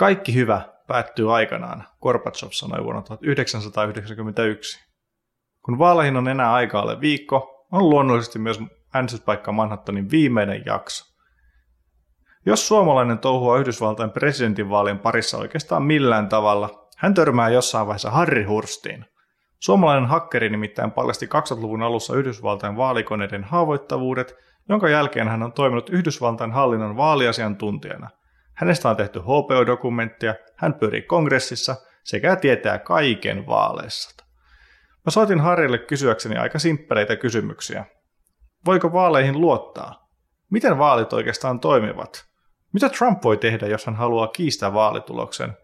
Kaikki hyvä päättyy aikanaan, Gorbachev sanoi vuonna 1991. Kun vaaleihin on enää aikaa alle viikko, on luonnollisesti myös äänestyspaikka Manhattanin viimeinen jakso. Jos suomalainen touhua Yhdysvaltain presidentinvaalien parissa oikeastaan millään tavalla, hän törmää jossain vaiheessa Harry Hurstiin. Suomalainen hakkeri nimittäin paljasti 2000-luvun alussa Yhdysvaltain vaalikoneiden haavoittavuudet, jonka jälkeen hän on toiminut Yhdysvaltain hallinnon vaaliasiantuntijana. Hänestä on tehty HPO-dokumenttia, hän pyörii kongressissa sekä tietää kaiken vaaleissa. Mä soitin Harrille kysyäkseni aika simppeleitä kysymyksiä. Voiko vaaleihin luottaa? Miten vaalit oikeastaan toimivat? Mitä Trump voi tehdä, jos hän haluaa kiistää vaalituloksen?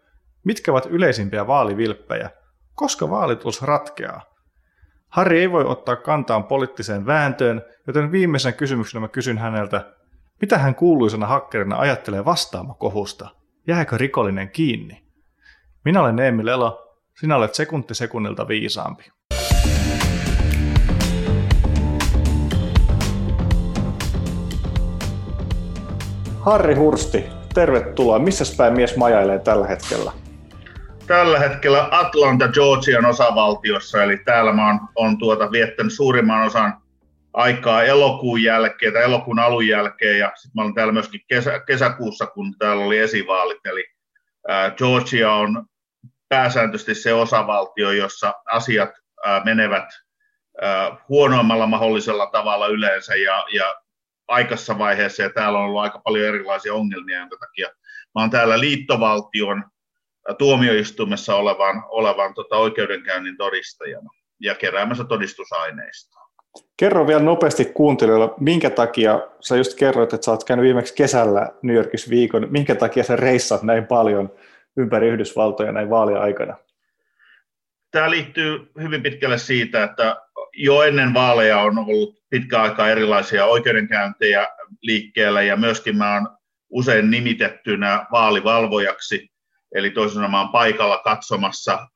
Mitkä ovat yleisimpiä vaalivilppejä? Koska vaalitulos ratkeaa? Harri ei voi ottaa kantaan poliittiseen vääntöön, joten viimeisen kysymyksenä mä kysyn häneltä, mitä hän kuuluisena hakkerina ajattelee vastaamakohusta? Jääkö rikollinen kiinni? Minä olen Emil Elo, sinä olet sekunti sekunnilta viisaampi. Harri Hursti, tervetuloa. Missä päin mies majailee tällä hetkellä? Tällä hetkellä Atlanta, Georgian osavaltiossa, eli täällä mä oon, on tuota, viettänyt suurimman osan aikaa elokuun jälkeen tai elokuun alun jälkeen, ja sitten mä olen täällä myöskin kesä, kesäkuussa, kun täällä oli esivaalit, eli Georgia on pääsääntöisesti se osavaltio, jossa asiat menevät huonoimmalla mahdollisella tavalla yleensä, ja, ja aikaisessa vaiheessa, ja täällä on ollut aika paljon erilaisia ongelmia, jonka takia mä oon täällä liittovaltion tuomioistuimessa olevan, olevan tota, oikeudenkäynnin todistajana ja keräämässä todistusaineistoa. Kerro vielä nopeasti kuuntelijoille, minkä takia, sä just kerroit, että sä oot käynyt viimeksi kesällä New Yorkissa viikon, minkä takia sä reissat näin paljon ympäri Yhdysvaltoja näin vaaliaikana? Tämä liittyy hyvin pitkälle siitä, että jo ennen vaaleja on ollut pitkä aika erilaisia oikeudenkäyntejä liikkeellä ja myöskin mä oon usein nimitettynä vaalivalvojaksi, eli toisin sanoen paikalla katsomassa,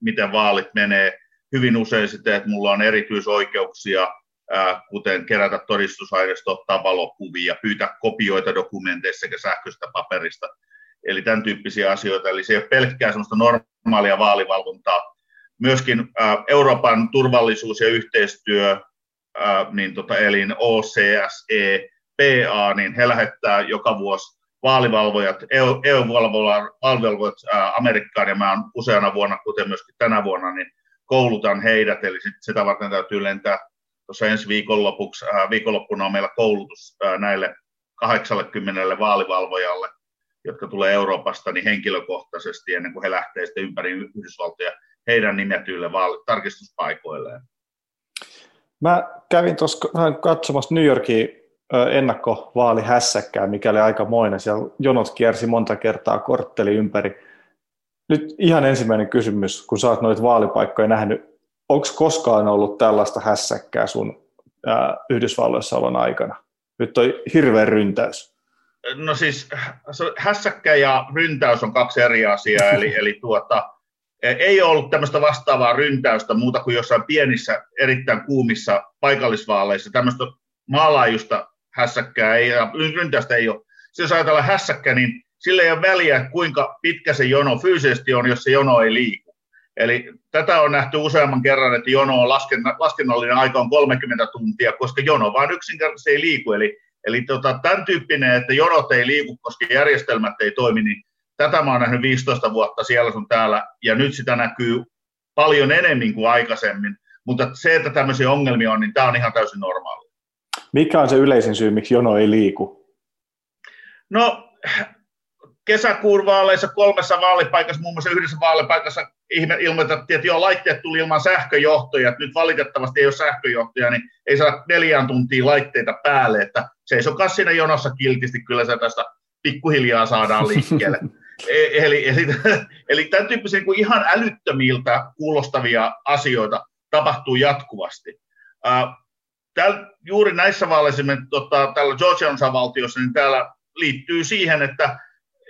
miten vaalit menee. Hyvin usein sitten, että mulla on erityisoikeuksia, kuten kerätä todistusaineisto, ottaa valokuvia, pyytää kopioita dokumenteista sekä sähköistä paperista, eli tämän tyyppisiä asioita. Eli se ei ole pelkkää sellaista normaalia vaalivalvontaa, myöskin Euroopan turvallisuus- ja yhteistyö, niin tota, elin OCSE, PA, niin he lähettää joka vuosi vaalivalvojat, EU-valvojat Amerikkaan, ja mä oon useana vuonna, kuten myöskin tänä vuonna, niin koulutan heidät, eli sit sitä varten täytyy lentää tuossa ensi viikonlopuksi, viikonloppuna on meillä koulutus näille 80 vaalivalvojalle, jotka tulee Euroopasta niin henkilökohtaisesti ennen kuin he lähtevät sitten ympäri Yhdysvaltoja heidän nimetyille vaali- tarkistuspaikoilleen. Mä kävin tuossa katsomassa New Yorkin ennakkovaalihässäkkää, mikä oli aikamoinen. Siellä jonot kiersi monta kertaa kortteli ympäri. Nyt ihan ensimmäinen kysymys, kun sä oot noita vaalipaikkoja nähnyt, onko koskaan ollut tällaista hässäkkää sun ää, Yhdysvalloissa olon aikana? Nyt on hirveä ryntäys. No siis hässäkkä ja ryntäys on kaksi eri asiaa, eli, eli tuota, ei ole ollut tämmöistä vastaavaa ryntäystä muuta kuin jossain pienissä, erittäin kuumissa paikallisvaaleissa. Tämmöistä maalaajusta hässäkkää ei, ryntäystä ei ole. Siis jos ajatellaan hässäkkä, niin sillä ei ole väliä, kuinka pitkä se jono fyysisesti on, jos se jono ei liiku. Eli tätä on nähty useamman kerran, että jono on laskenna, laskennallinen aika on 30 tuntia, koska jono vaan yksinkertaisesti ei liiku. Eli, eli tota, tämän tyyppinen, että jonot ei liiku, koska järjestelmät ei toimi, niin tätä mä oon nähnyt 15 vuotta siellä sun täällä, ja nyt sitä näkyy paljon enemmän kuin aikaisemmin. Mutta se, että tämmöisiä ongelmia on, niin tämä on ihan täysin normaali. Mikä on se yleisin syy, miksi jono ei liiku? No, kesäkuun vaaleissa kolmessa vaalipaikassa, muun muassa yhdessä vaalipaikassa ilmoitettiin, että joo, laitteet tuli ilman sähköjohtoja, että nyt valitettavasti ei ole sähköjohtoja, niin ei saa neljään tuntia laitteita päälle, että seisokaa siinä jonossa kiltisti, kyllä se tästä pikkuhiljaa saadaan liikkeelle. E, eli, eli, eli tämän tyyppisiä niin ihan älyttömiltä kuulostavia asioita tapahtuu jatkuvasti. Täällä, juuri näissä vaaleissa, tota, täällä Georgian osavaltiossa, niin täällä liittyy siihen, että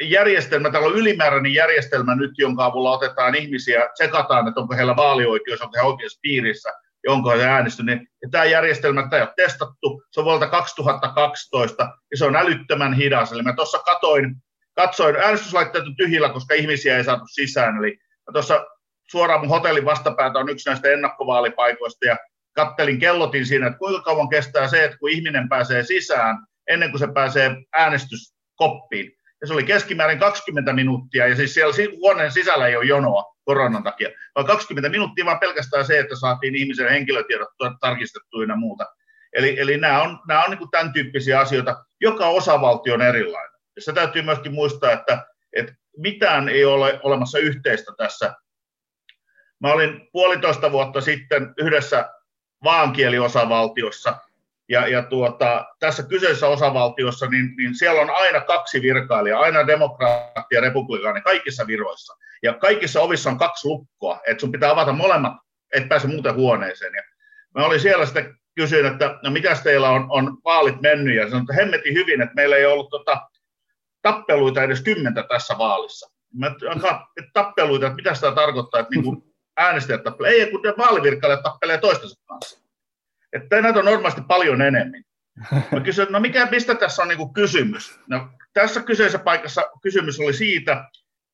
järjestelmä, täällä on ylimääräinen järjestelmä nyt, jonka avulla otetaan ihmisiä, tsekataan, että onko heillä vaalioikeus, onko he oikeassa piirissä, ja onko he äänestyneet. Ja tämä järjestelmä tämä ei ole testattu, se on vuodelta 2012, ja se on älyttömän hidas. Eli mä tuossa katoin katsoin, äänestyslaitteet on tyhjillä, koska ihmisiä ei saatu sisään. Eli tuossa suoraan mun hotellin vastapäätä on yksi näistä ennakkovaalipaikoista ja kattelin, kellotin siinä, että kuinka kauan kestää se, että kun ihminen pääsee sisään ennen kuin se pääsee äänestyskoppiin. Ja se oli keskimäärin 20 minuuttia, ja siis siellä huoneen sisällä ei ole jonoa koronan takia, vaan 20 minuuttia vaan pelkästään se, että saatiin ihmisen henkilötiedot tarkistettuina muuta. Eli, eli nämä on, nämä on niin tämän tyyppisiä asioita. Joka osavaltio on erilainen. Ja se täytyy myöskin muistaa, että, että mitään ei ole olemassa yhteistä tässä. Mä olin puolitoista vuotta sitten yhdessä vaankieliosavaltiossa, ja, ja tuota, tässä kyseisessä osavaltiossa, niin, niin siellä on aina kaksi virkailijaa, aina demokraatti ja republikaani kaikissa viroissa. Ja kaikissa ovissa on kaksi lukkoa, että sun pitää avata molemmat, et pääse muuten huoneeseen. Ja mä olin siellä sitten kysyin, että no mitäs teillä on, on vaalit mennyt, ja sanoin, että hemmetin hyvin, että meillä ei ollut tota, tappeluita edes kymmentä tässä vaalissa. Mä että tappeluita, että mitä sitä tarkoittaa, että niin äänestäjät tappelee. Ei, kun ne vaalivirkkailijat tappelee toistensa kanssa. Että näitä on normaalisti paljon enemmän. Mä kysyin, että no mikä, mistä tässä on niin kysymys? No, tässä kyseisessä paikassa kysymys oli siitä,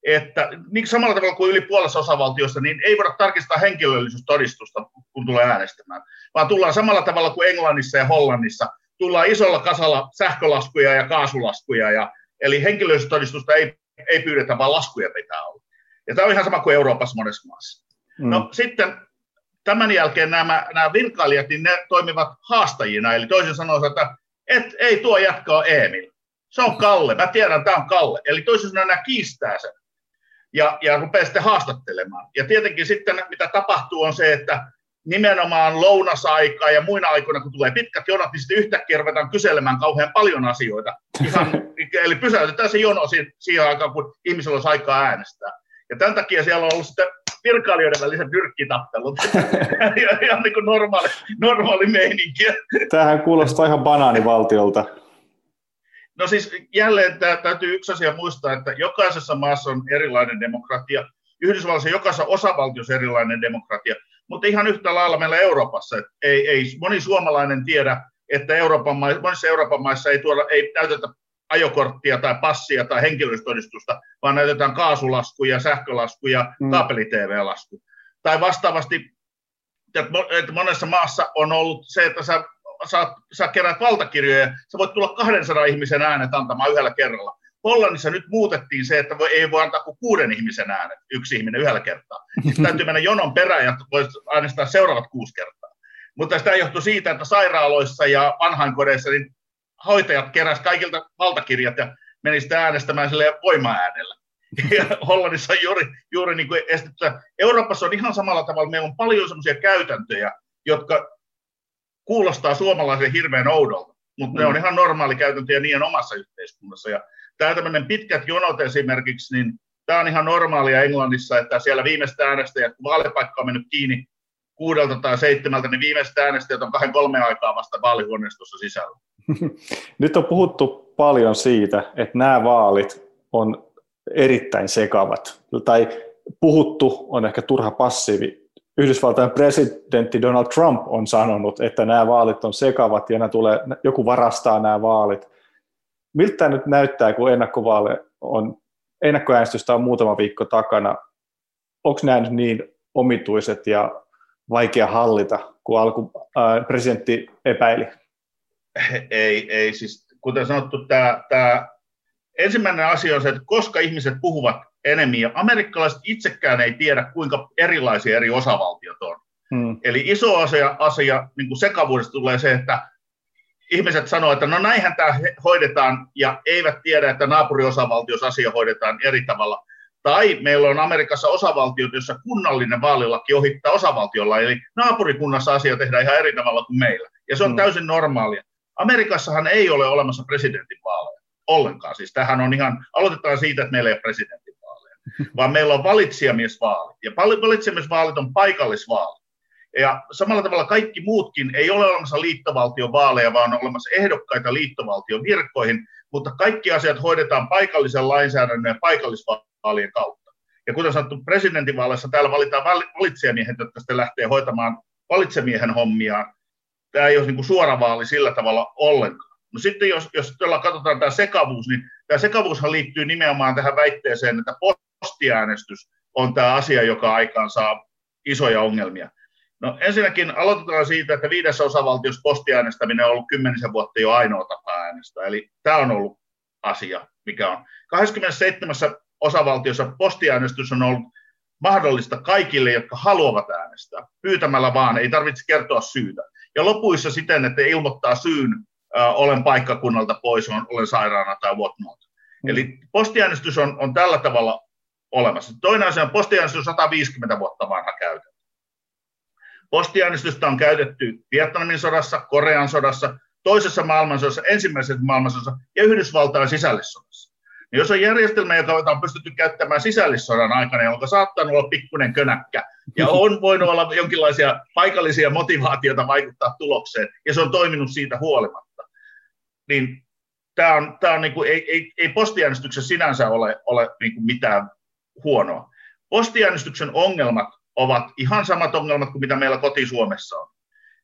että niin samalla tavalla kuin yli puolessa osavaltiosta, niin ei voida tarkistaa henkilöllisyystodistusta, kun tulee äänestämään, vaan tullaan samalla tavalla kuin Englannissa ja Hollannissa. Tullaan isolla kasalla sähkölaskuja ja kaasulaskuja, ja, eli henkilöllisyystodistusta ei, ei pyydetä, vaan laskuja pitää olla. Ja tämä on ihan sama kuin Euroopassa monessa maassa. Mm. No sitten tämän jälkeen nämä, nämä virkailijat, niin ne toimivat haastajina, eli toisin sanoen, että et, ei tuo jatkaa Emil. Se on Kalle, mä tiedän, tämä on Kalle. Eli toisin sanoen nämä kiistää sen ja, ja rupeaa sitten haastattelemaan. Ja tietenkin sitten mitä tapahtuu on se, että nimenomaan lounasaikaa ja muina aikoina, kun tulee pitkät jonot, niin sitten yhtäkkiä ruvetaan kyselemään kauhean paljon asioita. Ihan, eli pysäytetään se jono siihen aikaan, kun ihmisellä olisi aikaa äänestää. Ja tämän takia siellä on ollut sitten virkailijoiden väliset nyrkkitappelut. ihan niin kuin normaali, normaali meininki. Tämähän kuulostaa ihan banaanivaltiolta. No siis jälleen tämä, täytyy yksi asia muistaa, että jokaisessa maassa on erilainen demokratia. Yhdysvalloissa jokaisessa osavaltiossa erilainen demokratia, mutta ihan yhtä lailla meillä Euroopassa. Että ei, ei moni suomalainen tiedä, että Euroopan maissa, monissa Euroopan maissa ei, tuoda, ei täytetä ajokorttia tai passia tai henkilöstodistusta, vaan näytetään kaasulaskuja, sähkölaskuja, mm. kaapeli-TV-lasku. Tai vastaavasti, että monessa maassa on ollut se, että sä sä, sä kerät valtakirjoja, sä voit tulla 200 ihmisen äänet antamaan yhdellä kerralla. Hollannissa nyt muutettiin se, että voi, ei voi antaa kuin kuuden ihmisen äänet, yksi ihminen yhdellä kertaa. Sitten täytyy mennä jonon perään ja voi äänestää seuraavat kuusi kertaa. Mutta sitä johtui siitä, että sairaaloissa ja vanhainkodeissa niin hoitajat keräs kaikilta valtakirjat ja meni sitten äänestämään sille voima-äänellä. Ja Hollannissa on juuri, juuri niin kuin estetty. Euroopassa on ihan samalla tavalla, meillä on paljon sellaisia käytäntöjä, jotka kuulostaa suomalaisen hirveän oudolta, mutta mm. ne on ihan normaali käytäntö ja niiden omassa yhteiskunnassa. Ja tämä tämmöinen pitkät jonot esimerkiksi, niin tämä on ihan normaalia Englannissa, että siellä viimeistä äänestäjät, kun vaalipaikka on mennyt kiinni kuudelta tai seitsemältä, niin viimeiset äänestäjät on kahden kolme aikaa vasta vaalihuoneistossa sisällä. Nyt on puhuttu paljon siitä, että nämä vaalit on erittäin sekavat, tai puhuttu on ehkä turha passiivi Yhdysvaltain presidentti Donald Trump on sanonut, että nämä vaalit on sekavat ja tulee, joku varastaa nämä vaalit. Miltä tämä nyt näyttää, kun ennakkovaale on, ennakkoäänestystä on muutama viikko takana? Onko nämä nyt niin omituiset ja vaikea hallita, kun alku äh, presidentti epäili? Ei, ei siis kuten sanottu, tämä, tämä ensimmäinen asia on se, että koska ihmiset puhuvat enemmän, ja amerikkalaiset itsekään ei tiedä, kuinka erilaisia eri osavaltiot on. Hmm. Eli iso asia, asia niin kuin sekavuudesta tulee se, että ihmiset sanoo, että no näinhän tämä hoidetaan, ja eivät tiedä, että naapuriosavaltiossa asia hoidetaan eri tavalla. Tai meillä on Amerikassa osavaltiot, joissa kunnallinen vaalilaki ohittaa osavaltiolla, eli naapurikunnassa asia tehdään ihan eri tavalla kuin meillä. Ja se on hmm. täysin normaalia. Amerikassahan ei ole olemassa presidentinvaaleja ollenkaan. Siis tähän on ihan, aloitetaan siitä, että meillä ei ole presidentinvaaleja, vaan meillä on valitsijamiesvaali. Ja valitsijamiesvaalit on paikallisvaali. Ja samalla tavalla kaikki muutkin ei ole olemassa liittovaltion vaaleja, vaan on olemassa ehdokkaita liittovaltion virkkoihin, mutta kaikki asiat hoidetaan paikallisen lainsäädännön ja paikallisvaalien kautta. Ja kuten sanottu, presidentinvaaleissa täällä valitaan valitsijamiehet, jotka sitten lähtee hoitamaan valitsemiehen hommiaan. Tämä ei ole niin kuin suora vaali sillä tavalla ollenkaan. No sitten jos, jos katsotaan tämä sekavuus, niin tämä sekavuushan liittyy nimenomaan tähän väitteeseen, että postiäänestys on tämä asia, joka aikaan saa isoja ongelmia. No ensinnäkin aloitetaan siitä, että viidessä osavaltiossa postiäänestäminen on ollut kymmenisen vuotta jo ainoa tapa äänestää. Eli tämä on ollut asia, mikä on. 27 osavaltiossa postiäänestys on ollut mahdollista kaikille, jotka haluavat äänestää, pyytämällä vaan, ei tarvitse kertoa syytä. Ja lopuissa siten, että ilmoittaa syyn, äh, olen paikkakunnalta pois, on, olen sairaana tai whatnot. Mm. Eli postiäänestys on, on tällä tavalla olemassa. Toinen asia on postiäänestys 150 vuotta vanha käytäntö. Postiäänestystä on käytetty Vietnamin sodassa, Korean sodassa, toisessa maailmansodassa, ensimmäisessä maailmansodassa ja Yhdysvaltain sisällissodassa. Ja jos on järjestelmä, joka on pystytty käyttämään sisällissodan aikana, jonka saattaa olla pikkuinen könäkkä, ja on voinut olla jonkinlaisia paikallisia motivaatioita vaikuttaa tulokseen, ja se on toiminut siitä huolimatta, niin tämä on, tämä on niin kuin, ei, ei, ei postiäänestyksessä sinänsä ole, ole niin kuin mitään huonoa. Postiäänestyksen ongelmat ovat ihan samat ongelmat kuin mitä meillä koti-Suomessa on.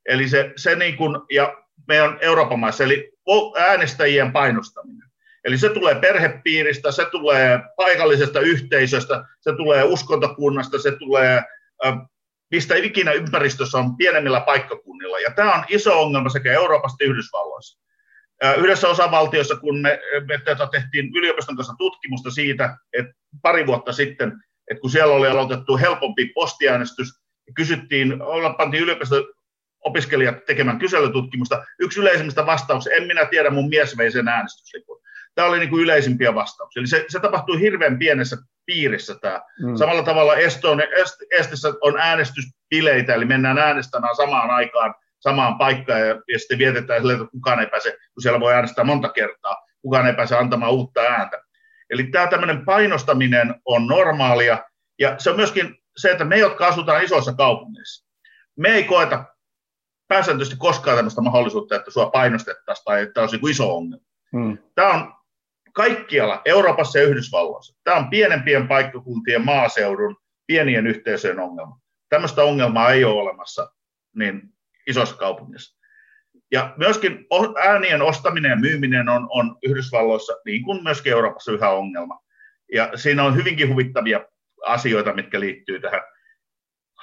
Eli se, se niin kuin, ja meidän Euroopan maissa, eli äänestäjien painostaminen. Eli se tulee perhepiiristä, se tulee paikallisesta yhteisöstä, se tulee uskontokunnasta, se tulee mistä ikinä ympäristössä on pienemmillä paikkakunnilla. Ja tämä on iso ongelma sekä Euroopassa että Yhdysvalloissa. Yhdessä osavaltiossa, kun me, me tehtiin yliopiston kanssa tutkimusta siitä, että pari vuotta sitten, että kun siellä oli aloitettu helpompi postiäänestys, kysyttiin, olla pantiin yliopiston opiskelijat tekemään kyselytutkimusta. Yksi yleisimmistä vastauksista, en minä tiedä, mun mies vei sen äänestyslipun. Tämä oli niin kuin yleisimpiä vastauksia. Eli se, se tapahtui hirveän pienessä piirissä tämä. Mm. Samalla tavalla Estoon, Est, Estissä on äänestyspileitä, eli mennään äänestämään samaan aikaan samaan paikkaan ja, ja sitten vietetään sille, että kukaan ei pääse, kun siellä voi äänestää monta kertaa, kukaan ei pääse antamaan uutta ääntä. Eli tämä tämmöinen painostaminen on normaalia, ja se on myöskin se, että me, jotka asutaan isoissa kaupungeissa, me ei koeta pääsääntöisesti koskaan tämmöistä mahdollisuutta, että sua painostettaisiin tai että olisi iso ongelma. Hmm. Tämä on kaikkialla Euroopassa ja Yhdysvalloissa. Tämä on pienempien paikkakuntien maaseudun, pienien yhteisöjen ongelma. Tämmöistä ongelmaa ei ole olemassa niin isossa kaupungissa. Ja myöskin äänien ostaminen ja myyminen on, on Yhdysvalloissa, niin kuin myöskin Euroopassa, yhä ongelma. Ja siinä on hyvinkin huvittavia asioita, mitkä liittyy tähän.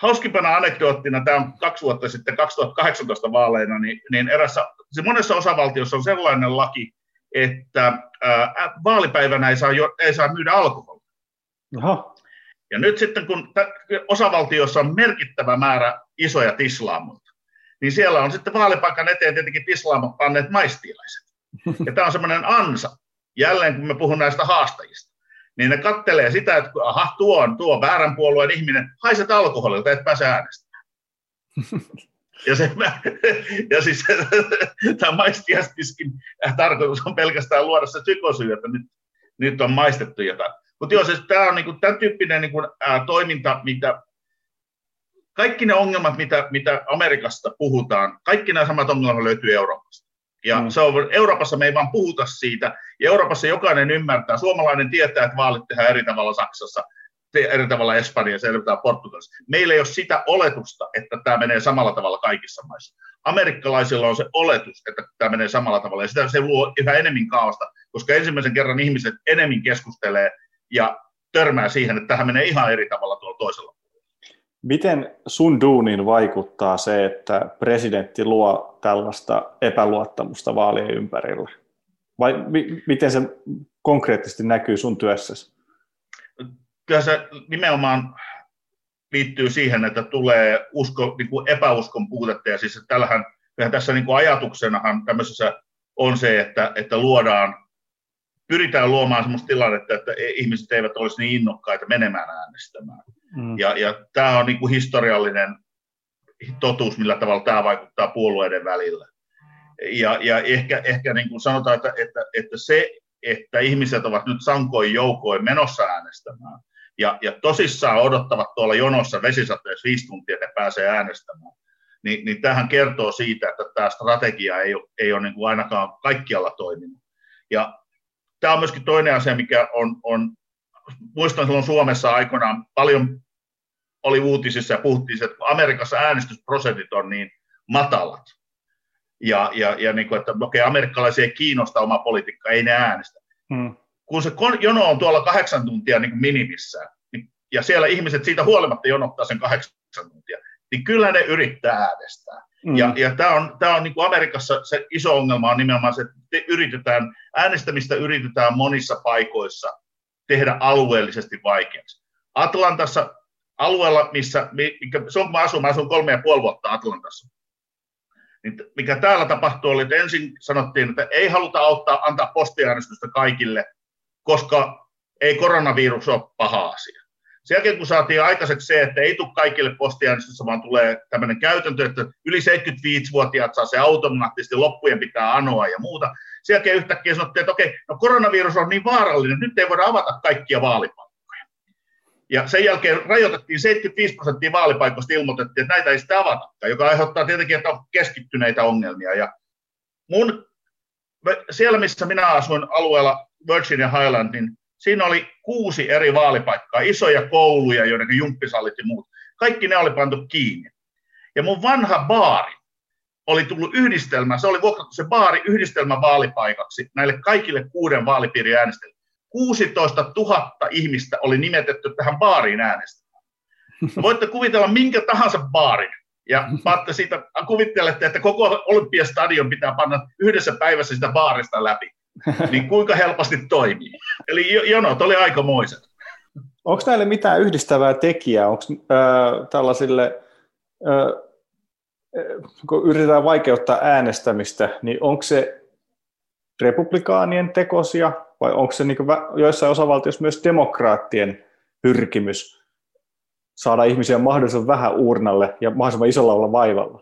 Hauskimpana anekdoottina, tämä on kaksi vuotta sitten, 2018 vaaleina, niin, niin erässä, monessa osavaltiossa on sellainen laki, että ää, vaalipäivänä ei saa, jo, ei saa myydä alkoholia. Aha. Ja nyt sitten, kun osavaltiossa on merkittävä määrä isoja tislaamoita, niin siellä on sitten vaalipaikan eteen tietenkin tislaamot panneet maistiaiset. Ja tämä on semmoinen ansa, jälleen kun me puhun näistä haastajista, niin ne kattelee sitä, että aha, tuo on, tuo väärän puolueen ihminen, haiset alkoholilta, et pääse äänestämään. Ja, se, ja siis tämä maistiastiskin tarkoitus on pelkästään luoda se psykosyy, että nyt, nyt on maistettu jotain. Mutta joo, siis tämä on niinku, tämän tyyppinen niinku, ää, toiminta, mitä kaikki ne ongelmat, mitä, mitä Amerikasta puhutaan, kaikki nämä samat ongelmat löytyy Euroopasta. Ja mm. se on, Euroopassa me ei vaan puhuta siitä, ja Euroopassa jokainen ymmärtää, suomalainen tietää, että vaalit tehdään eri tavalla Saksassa, eri tavalla Espanjassa, eri tavalla Portugalissa. Meillä ei ole sitä oletusta, että tämä menee samalla tavalla kaikissa maissa. Amerikkalaisilla on se oletus, että tämä menee samalla tavalla, ja sitä se luo yhä enemmän kaosta, koska ensimmäisen kerran ihmiset enemmän keskustelee ja törmää siihen, että tähän menee ihan eri tavalla tuolla toisella Miten sun duuniin vaikuttaa se, että presidentti luo tällaista epäluottamusta vaalien ympärillä? Vai mi- miten se konkreettisesti näkyy sun työssäsi? Kyllä se nimenomaan liittyy siihen, että tulee usko, niin kuin epäuskon puutetta. Ja siis tällähän, tässä niin kuin ajatuksenahan tämmöisessä on se, että, että luodaan, pyritään luomaan sellaista tilannetta, että ihmiset eivät olisi niin innokkaita menemään äänestämään. Mm. Ja, ja tämä on niin kuin historiallinen totuus, millä tavalla tämä vaikuttaa puolueiden välillä. Ja, ja ehkä, ehkä niin kuin sanotaan, että, että, että se, että ihmiset ovat nyt sankoin joukoin menossa äänestämään ja, ja tosissaan odottavat tuolla jonossa vesisateessa viisi tuntia, että pääsee äänestämään, niin, niin tähän kertoo siitä, että tämä strategia ei ole, ei ole niin kuin ainakaan kaikkialla toiminut. Ja tämä on myöskin toinen asia, mikä on, on muistan silloin Suomessa aikoinaan paljon oli uutisissa ja puhuttiin, että Amerikassa äänestysprosentit on niin matalat, ja, ja, ja niin kuin, että okei, amerikkalaisia ei kiinnosta oma politiikka, ei ne äänestä. Hmm. Kun se jono on tuolla kahdeksan tuntia niin minimissään, niin, ja siellä ihmiset siitä huolimatta jonottaa sen kahdeksan tuntia, niin kyllä ne yrittää äänestää. Mm. Ja, ja tämä on, tää on niin kuin Amerikassa se iso ongelma on nimenomaan se, että yritetään, äänestämistä yritetään monissa paikoissa tehdä alueellisesti vaikeaksi. Atlantassa, alueella, missä, mikä, se on kun mä asun, mä asun kolme ja puoli vuotta Atlantassa, niin mikä täällä tapahtui oli, että ensin sanottiin, että ei haluta auttaa, antaa postiäänestystä kaikille, koska ei koronavirus ole paha asia. Sen jälkeen, kun saatiin aikaiseksi se, että ei tule kaikille postiäänestystä, vaan tulee tämmöinen käytäntö, että yli 75-vuotiaat saa se automaattisesti, loppujen pitää anoa ja muuta. Sen jälkeen yhtäkkiä sanottiin, että okei, no koronavirus on niin vaarallinen, nyt ei voida avata kaikkia vaalipaikkoja. Ja sen jälkeen rajoitettiin 75 prosenttia vaalipaikoista, ilmoitettiin, että näitä ei sitä avatakaan, joka aiheuttaa tietenkin, että on keskittyneitä ongelmia. Ja mun, siellä, missä minä asuin alueella Virginia Highland, niin Siinä oli kuusi eri vaalipaikkaa, isoja kouluja, joiden jumppisallit ja muut. Kaikki ne oli pantu kiinni. Ja mun vanha baari oli tullut yhdistelmä, se oli vuokrattu se baari yhdistelmä vaalipaikaksi näille kaikille kuuden vaalipiirin äänestäjille. 16 000 ihmistä oli nimetetty tähän baariin äänestämään. Voitte kuvitella minkä tahansa baarin, ja Patte siitä kuvittelette, että koko Olympiastadion pitää panna yhdessä päivässä sitä baarista läpi. niin kuinka helposti toimii. Eli jonot oli aikamoiset. Onko näille mitään yhdistävää tekijää? Onko äh, tällaisille, äh, kun yritetään vaikeuttaa äänestämistä, niin onko se republikaanien tekosia vai onko se niin joissain osavaltioissa myös demokraattien pyrkimys saada ihmisiä mahdollisimman vähän uurnalle ja mahdollisimman isolla olla vaivalla?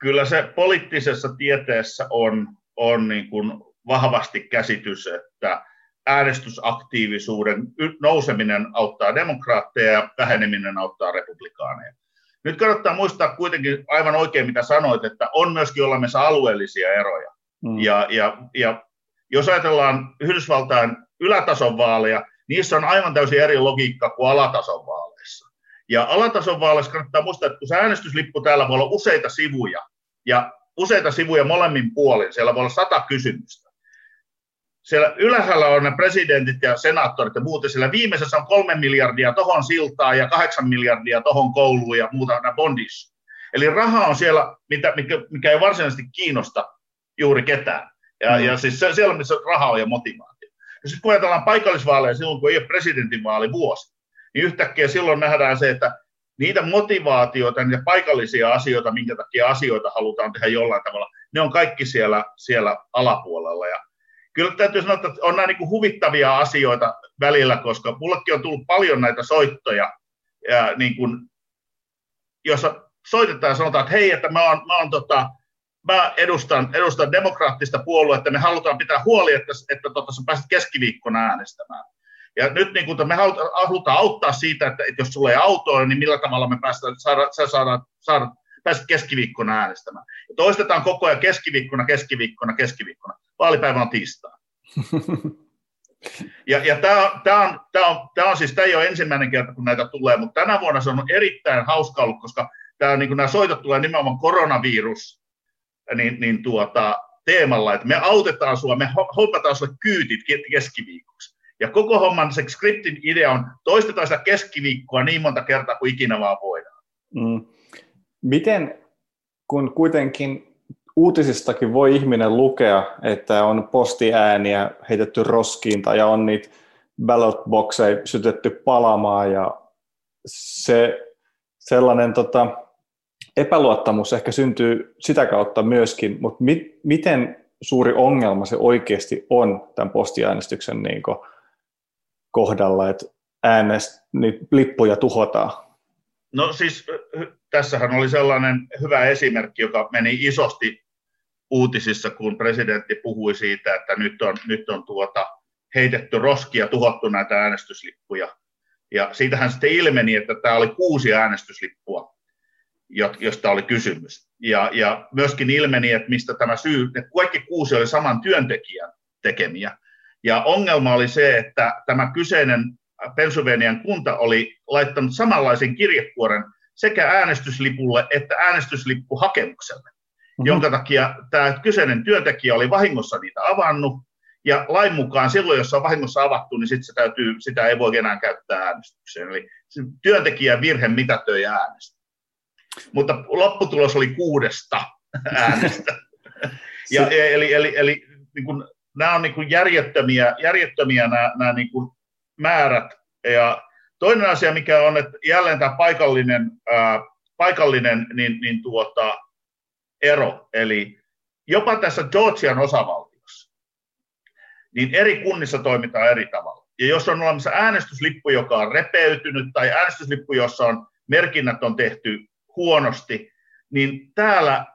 Kyllä se poliittisessa tieteessä on, on niin kuin vahvasti käsitys, että äänestysaktiivisuuden nouseminen auttaa demokraatteja ja väheneminen auttaa republikaaneja. Nyt kannattaa muistaa kuitenkin aivan oikein, mitä sanoit, että on myöskin olemassa alueellisia eroja. Mm. Ja, ja, ja jos ajatellaan Yhdysvaltain ylätason vaaleja, niissä on aivan täysin eri logiikka kuin alatason vaaleissa. Ja alatason vaaleissa kannattaa muistaa, että kun se äänestyslippu täällä voi olla useita sivuja, ja useita sivuja molemmin puolin, siellä voi olla sata kysymystä siellä ylhäällä on ne presidentit ja senaattorit ja muut, ja siellä viimeisessä on kolme miljardia tohon siltaan ja kahdeksan miljardia tohon kouluun ja muuta nämä bondissa. Eli raha on siellä, mitä, mikä, mikä ei varsinaisesti kiinnosta juuri ketään. Ja, mm. ja siis se, siellä, missä raha on ja motivaatio. Ja sitten kun ajatellaan paikallisvaaleja silloin, kun ei ole presidentinvaali vuosi, niin yhtäkkiä silloin nähdään se, että niitä motivaatioita, niitä paikallisia asioita, minkä takia asioita halutaan tehdä jollain tavalla, ne on kaikki siellä, siellä alapuolella. Ja kyllä täytyy sanoa, että on nämä niin huvittavia asioita välillä, koska mullekin on tullut paljon näitä soittoja, ja niin kuin, jossa soitetaan ja sanotaan, että hei, että mä, oon, mä, oon, tota, mä edustan, edustan demokraattista puoluetta, me halutaan pitää huoli, että, että tota, sä pääset keskiviikkona äänestämään. Ja nyt niin kun me halutaan auttaa siitä, että, että jos sulla ei autoa, niin millä tavalla me päästään, saada, saada, saada, pääset keskiviikkona äänestämään. Ja toistetaan koko ajan keskiviikkona, keskiviikkona, keskiviikkona vaalipäivä on tiistaa. Ja, ja tämä on, tää on, tää on, tää on siis, tämä ei ole ensimmäinen kerta, kun näitä tulee, mutta tänä vuonna se on erittäin hauska ollut, koska tää, niin nämä soitot tulee nimenomaan koronavirus niin, niin tuota, teemalla, että me autetaan sinua, me hompataan sinulle kyytit keskiviikoksi. Ja koko homman se skriptin idea on, toistetaan sitä keskiviikkoa niin monta kertaa kuin ikinä vaan voidaan. Mm. Miten, kun kuitenkin uutisistakin voi ihminen lukea, että on postiääniä heitetty roskiin tai on niitä ballot boxeja sytetty palamaan ja se sellainen tota, epäluottamus ehkä syntyy sitä kautta myöskin, mutta mi- miten suuri ongelma se oikeasti on tämän postiäänestyksen niin kohdalla, että äänest, niin lippuja tuhotaan? No siis tässähän oli sellainen hyvä esimerkki, joka meni isosti uutisissa, kun presidentti puhui siitä, että nyt on, nyt on tuota, heitetty roskia, tuhottu näitä äänestyslippuja. Ja siitähän sitten ilmeni, että tämä oli kuusi äänestyslippua, josta oli kysymys. Ja, ja myöskin ilmeni, että mistä tämä syy, että kaikki kuusi oli saman työntekijän tekemiä. Ja ongelma oli se, että tämä kyseinen Pennsylvanian kunta oli laittanut samanlaisen kirjekuoren sekä äänestyslipulle että äänestyslippuhakemukselle. mm-hmm. jonka takia tämä kyseinen työntekijä oli vahingossa niitä avannut, ja lain mukaan silloin, jos se on vahingossa avattu, niin sit se täytyy, sitä ei voi enää käyttää äänestykseen. Eli työntekijän virhe mitätöi äänestä. Mutta lopputulos oli kuudesta äänestä. ja, eli eli, eli niin kun, nämä on niin kun järjettömiä, järjettömiä nämä, nämä niin kun määrät. Ja toinen asia, mikä on, että jälleen tämä paikallinen, ää, paikallinen niin, niin tuota, ero, eli jopa tässä Georgian osavaltiossa, niin eri kunnissa toimitaan eri tavalla. Ja jos on olemassa äänestyslippu, joka on repeytynyt, tai äänestyslippu, jossa on merkinnät on tehty huonosti, niin täällä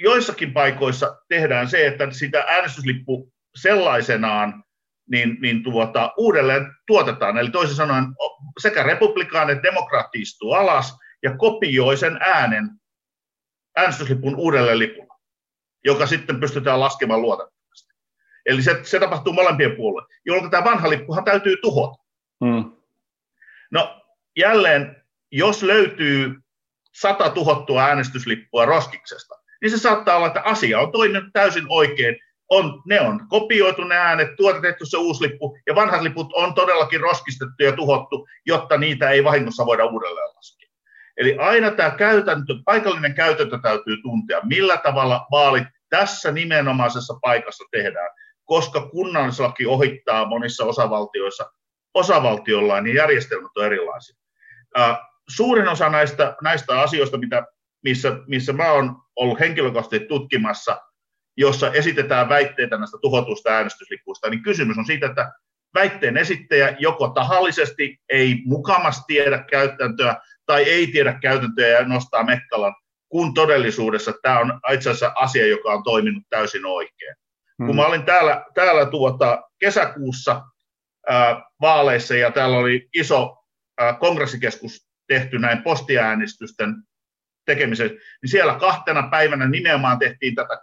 joissakin paikoissa tehdään se, että sitä äänestyslippu sellaisenaan niin, niin tuota, uudelleen tuotetaan. Eli toisin sanoen sekä republikaani että demokraatti istuu alas ja kopioi sen äänen äänestyslipun uudelleen lipulla, joka sitten pystytään laskemaan luotettavasti. Eli se, se tapahtuu molempien puolelle, jolloin tämä vanha lippuhan täytyy tuhota. Hmm. No jälleen, jos löytyy sata tuhottua äänestyslippua roskiksesta, niin se saattaa olla, että asia on toiminut täysin oikein. On, ne on kopioitu ne äänet, tuotettu se uusi lippu, ja vanhat liput on todellakin roskistettu ja tuhottu, jotta niitä ei vahingossa voida uudelleen laskea. Eli aina tämä käytäntö, paikallinen käytäntö täytyy tuntea, millä tavalla vaalit tässä nimenomaisessa paikassa tehdään, koska kunnallislaki ohittaa monissa osavaltioissa osavaltiollain, niin järjestelmät on erilaisia. Suurin osa näistä, näistä asioista, mitä missä, missä mä oon ollut henkilökohtaisesti tutkimassa, jossa esitetään väitteitä näistä tuhotusta äänestyslipuista, niin kysymys on siitä, että väitteen esittäjä joko tahallisesti ei mukamasti tiedä käytäntöä tai ei tiedä käytäntöä ja nostaa mekkalan, kun todellisuudessa tämä on itse asiassa asia, joka on toiminut täysin oikein. Hmm. Kun mä olin täällä, täällä tuota, kesäkuussa ää, vaaleissa ja täällä oli iso ää, kongressikeskus tehty näin postiäänestysten tekemisen, niin siellä kahtena päivänä nimenomaan tehtiin tätä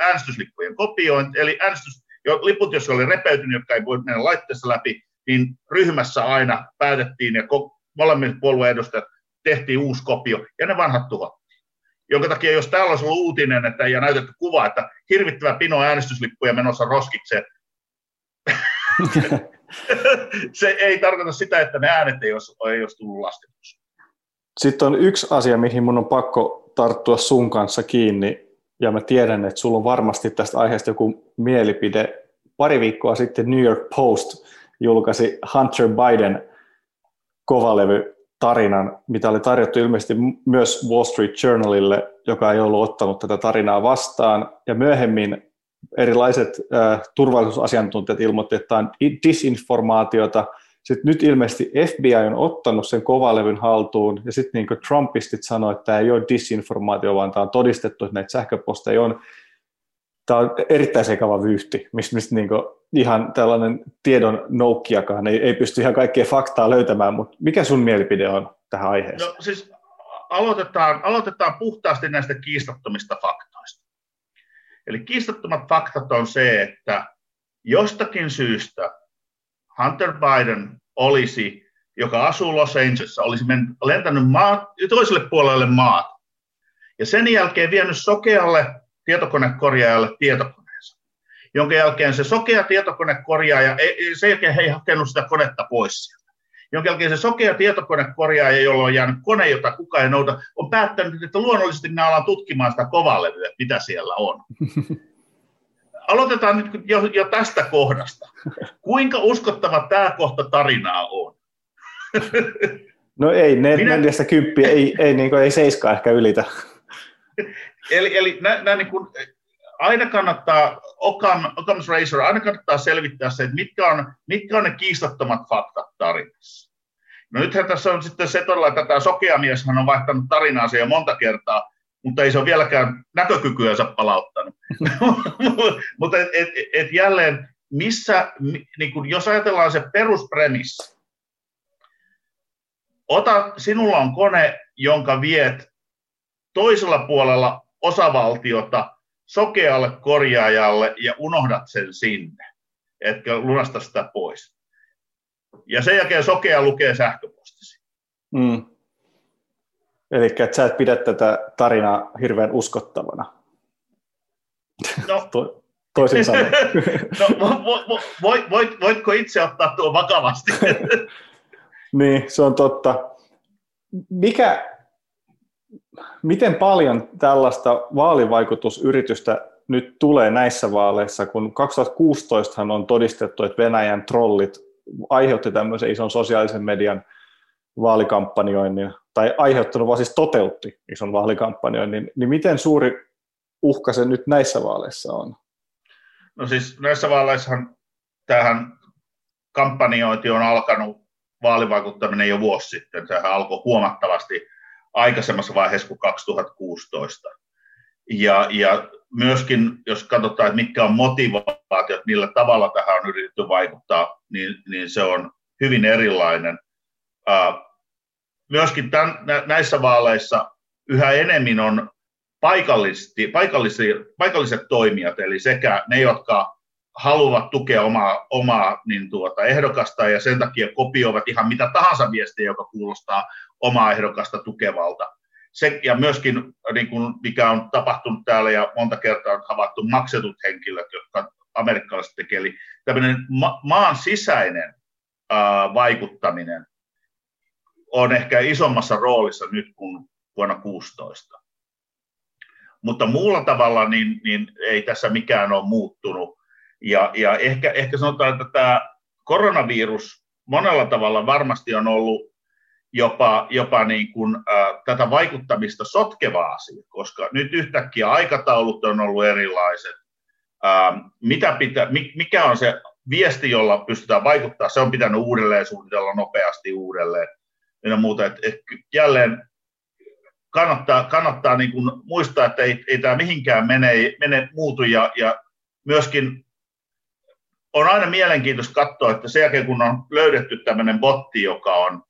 äänestyslippujen kopiointia, eli äänestys, jo, liput, jos oli repeytynyt, jotka ei voi mennä laitteessa läpi, niin ryhmässä aina päätettiin ja molemmin puolueen edustajat tehtiin uusi kopio ja ne vanhat tuhottiin. Jonka takia, jos täällä olisi ollut uutinen, että ole näytetty kuva, että hirvittävä pino äänestyslippuja menossa roskikseen, se ei tarkoita sitä, että ne äänet ei olisi, ei olisi tullut lasketuksi. Sitten on yksi asia, mihin mun on pakko tarttua sun kanssa kiinni, ja mä tiedän, että sulla on varmasti tästä aiheesta joku mielipide. Pari viikkoa sitten New York Post julkaisi Hunter Biden kovalevy tarinan, mitä oli tarjottu ilmeisesti myös Wall Street Journalille, joka ei ollut ottanut tätä tarinaa vastaan. Ja myöhemmin erilaiset äh, turvallisuusasiantuntijat ilmoittivat, että on disinformaatiota – sitten nyt ilmeisesti FBI on ottanut sen kovalevyn haltuun, ja sitten niin Trumpistit sanoi, että tämä ei ole disinformaatio, vaan tämä on todistettu, että näitä sähköposteja on. Tämä on erittäin sekava vyyhti, mistä, mistä niin ihan tällainen tiedon noukkiakaan ei, ei pysty ihan kaikkea faktaa löytämään, mutta mikä sun mielipide on tähän aiheeseen? No siis aloitetaan, aloitetaan puhtaasti näistä kiistattomista faktoista. Eli kiistattomat faktat on se, että jostakin syystä Hunter Biden olisi, joka asuu Los Angelesissa, olisi lentänyt maat, toiselle puolelle maat ja sen jälkeen vienyt sokealle tietokonekorjaajalle tietokoneensa, jonka jälkeen se sokea tietokonekorjaaja, sen jälkeen he ei hakenut sitä konetta pois sieltä. Jonka jälkeen se sokea tietokonekorjaaja, jolla on jäänyt kone, jota kukaan ei nouta, on päättänyt, että luonnollisesti minä alan tutkimaan sitä kovalevyä, mitä siellä on. aloitetaan nyt jo, jo tästä kohdasta. Kuinka uskottava tämä kohta tarinaa on? No ei, ne, Minä... neljästä kymppiä, ei, ei, niin kuin, ei seiskaa ehkä ylitä. Eli, eli nä, nä, niin kuin, aina kannattaa, Occam, Occam's Razor, aina kannattaa selvittää se, että mitkä on, mitkä on ne kiistattomat faktat tarinassa. No nythän tässä on sitten se todella, että tämä sokea on vaihtanut tarinaa jo monta kertaa, mutta ei se ole vieläkään näkökykyänsä palauttanut. mutta et, et, et jälleen, missä, niin kun, jos ajatellaan se peruspremissi, ota, sinulla on kone, jonka viet toisella puolella osavaltiota sokealle korjaajalle ja unohdat sen sinne, etkä lunasta sitä pois. Ja sen jälkeen sokea lukee sähköpostisi. Mm. Eli että sä et pidä tätä tarinaa hirveän uskottavana. No, to, toisin sanoen. no, voit, voit, voitko itse ottaa tuo vakavasti? niin, se on totta. Mikä, miten paljon tällaista vaalivaikutusyritystä nyt tulee näissä vaaleissa, kun 2016 on todistettu, että Venäjän trollit aiheutti tämmöisen ison sosiaalisen median vaalikampanjoinnin, tai aiheuttanut, vaan siis toteutti ison vaalikampanjoinnin, niin miten suuri uhka se nyt näissä vaaleissa on? No siis näissä vaaleissahan tähän kampanjointi on alkanut vaalivaikuttaminen jo vuosi sitten. Sehän alkoi huomattavasti aikaisemmassa vaiheessa kuin 2016. Ja, ja myöskin, jos katsotaan, että mitkä on motivaatiot, millä tavalla tähän on yritetty vaikuttaa, niin, niin se on hyvin erilainen. Myöskin tämän, näissä vaaleissa yhä enemmän on paikallisesti, paikalliset toimijat, eli sekä ne, jotka haluavat tukea omaa, omaa niin tuota, ehdokasta ja sen takia kopioivat ihan mitä tahansa viestiä, joka kuulostaa omaa ehdokasta tukevalta. Se, ja myöskin, niin kuin, mikä on tapahtunut täällä ja monta kertaa on havaittu maksetut henkilöt, jotka amerikkalaiset tekevät. Eli tämmöinen ma- maan sisäinen ää, vaikuttaminen on ehkä isommassa roolissa nyt kuin vuonna 16. Mutta muulla tavalla niin, niin ei tässä mikään ole muuttunut. Ja, ja ehkä, ehkä sanotaan, että tämä koronavirus monella tavalla varmasti on ollut jopa, jopa niin kuin, äh, tätä vaikuttamista sotkeva asia, koska nyt yhtäkkiä aikataulut on ollut erilaiset. Äh, mitä pitä, mikä on se viesti, jolla pystytään vaikuttaa, se on pitänyt uudelleen suunnitella nopeasti uudelleen. Ja muuta, että, että jälleen kannattaa, kannattaa niin kuin muistaa, että ei, ei tämä mihinkään mene, mene muutu ja, ja myöskin on aina mielenkiintoista katsoa, että sen jälkeen kun on löydetty tämmöinen botti, joka on